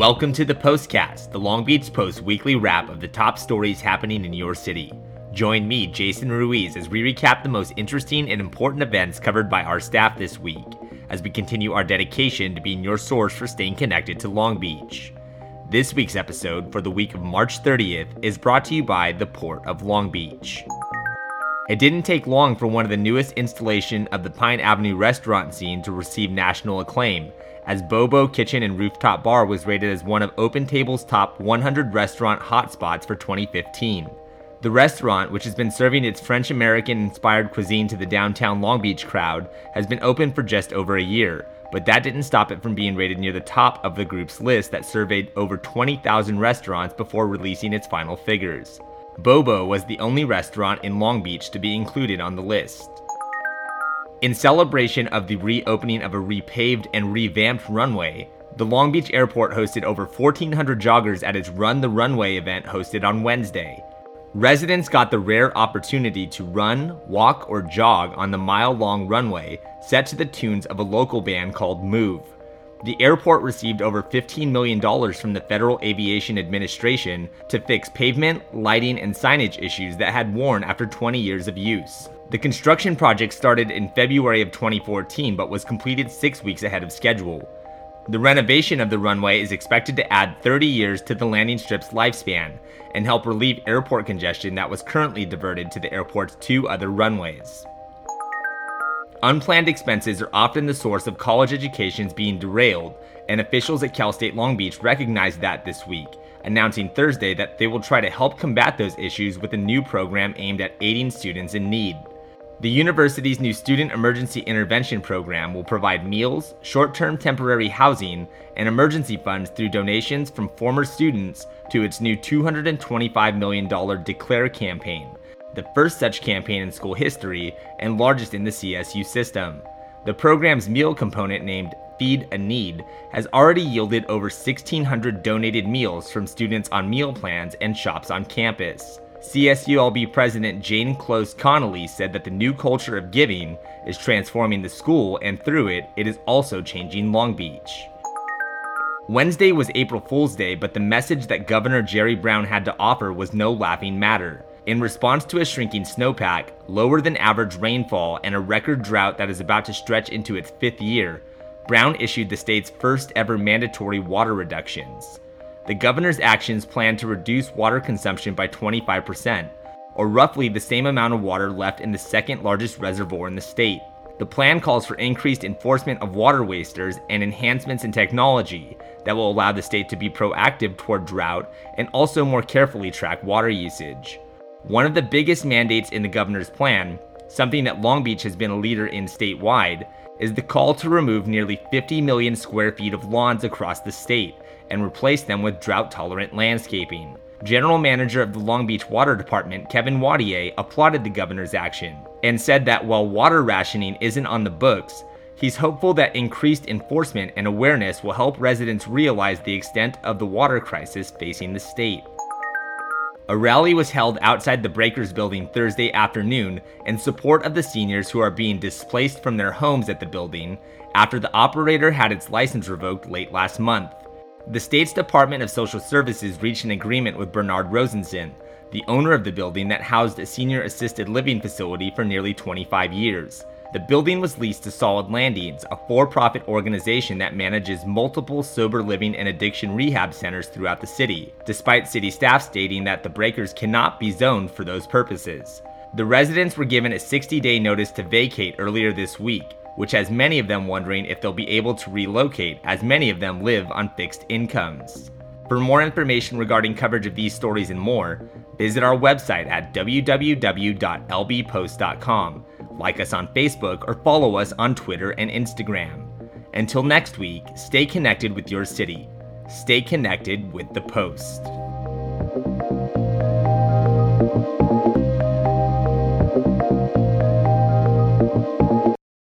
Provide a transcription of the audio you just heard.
Welcome to the Postcast, the Long Beach Post weekly wrap of the top stories happening in your city. Join me, Jason Ruiz, as we recap the most interesting and important events covered by our staff this week, as we continue our dedication to being your source for staying connected to Long Beach. This week's episode for the week of March 30th is brought to you by the Port of Long Beach. It didn't take long for one of the newest installation of the Pine Avenue restaurant scene to receive national acclaim, as Bo-beau Kitchen and Rooftop Bar was rated as one of OpenTable's top 100 restaurant hotspots for 2015. The restaurant, which has been serving its French American inspired cuisine to the downtown Long Beach crowd, has been open for just over a year, but that didn't stop it from being rated near the top of the group's list that surveyed over 20,000 restaurants before releasing its final figures. Bo-beau was the only restaurant in Long Beach to be included on the list. In celebration of the reopening of a repaved and revamped runway, the Long Beach Airport hosted over 1,400 joggers at its Run the Runway event hosted on Wednesday. Residents got the rare opportunity to run, walk, or jog on the mile long runway set to the tunes of a local band called Move. The airport received over $15 million from the Federal Aviation Administration to fix pavement, lighting, and signage issues that had worn after 20 years of use. The construction project started in February of 2014 but was completed six weeks ahead of schedule. The renovation of the runway is expected to add 30 years to the landing strip's lifespan and help relieve airport congestion that was currently diverted to the airport's two other runways. Unplanned expenses are often the source of college educations being derailed, and officials at Cal State Long Beach recognized that this week, announcing Thursday that they will try to help combat those issues with a new program aimed at aiding students in need. The university's new Student Emergency Intervention Program will provide meals, short term temporary housing, and emergency funds through donations from former students to its new $225 million Declare campaign, the first such campaign in school history and largest in the CSU system. The program's meal component, named Feed a Need, has already yielded over 1,600 donated meals from students on meal plans and shops on campus. CSULB President Jane Close Conoley said that the new culture of giving is transforming the school, and through it, it is also changing Long Beach. Wednesday was April Fool's Day, but the message that Governor Jerry Brown had to offer was no laughing matter. In response to a shrinking snowpack, lower than average rainfall, and a record drought that is about to stretch into its fifth year, Brown issued the state's first ever mandatory water reductions. The governor's actions plan to reduce water consumption by 25%, or roughly the same amount of water left in the second largest reservoir in the state. The plan calls for increased enforcement of water wasters and enhancements in technology that will allow the state to be proactive toward drought and also more carefully track water usage. One of the biggest mandates in the governor's plan, something that Long Beach has been a leader in statewide, is the call to remove nearly 50 million square feet of lawns across the state and replace them with drought tolerant landscaping. General Manager of the Long Beach Water Department, Kevin Wattier, applauded the governor's action and said that while water rationing isn't on the books, he's hopeful that increased enforcement and awareness will help residents realize the extent of the water crisis facing the state. A rally was held outside the Breakers building Thursday afternoon in support of the seniors who are being displaced from their homes at the building after the operator had its license revoked late last month. The state's Department of Social Services reached an agreement with Bernard Rosenson, the owner of the building that housed a senior assisted living facility for nearly 25 years. The building was leased to Solid Landings, a for profit organization that manages multiple sober living and addiction rehab centers throughout the city, despite city staff stating that the breakers cannot be zoned for those purposes. The residents were given a 60 day notice to vacate earlier this week, which has many of them wondering if they'll be able to relocate, as many of them live on fixed incomes. For more information regarding coverage of these stories and more, visit our website at www.lbpost.com, like us on Facebook, or follow us on Twitter and Instagram. Until next week, stay connected with your city. Stay connected with the Post.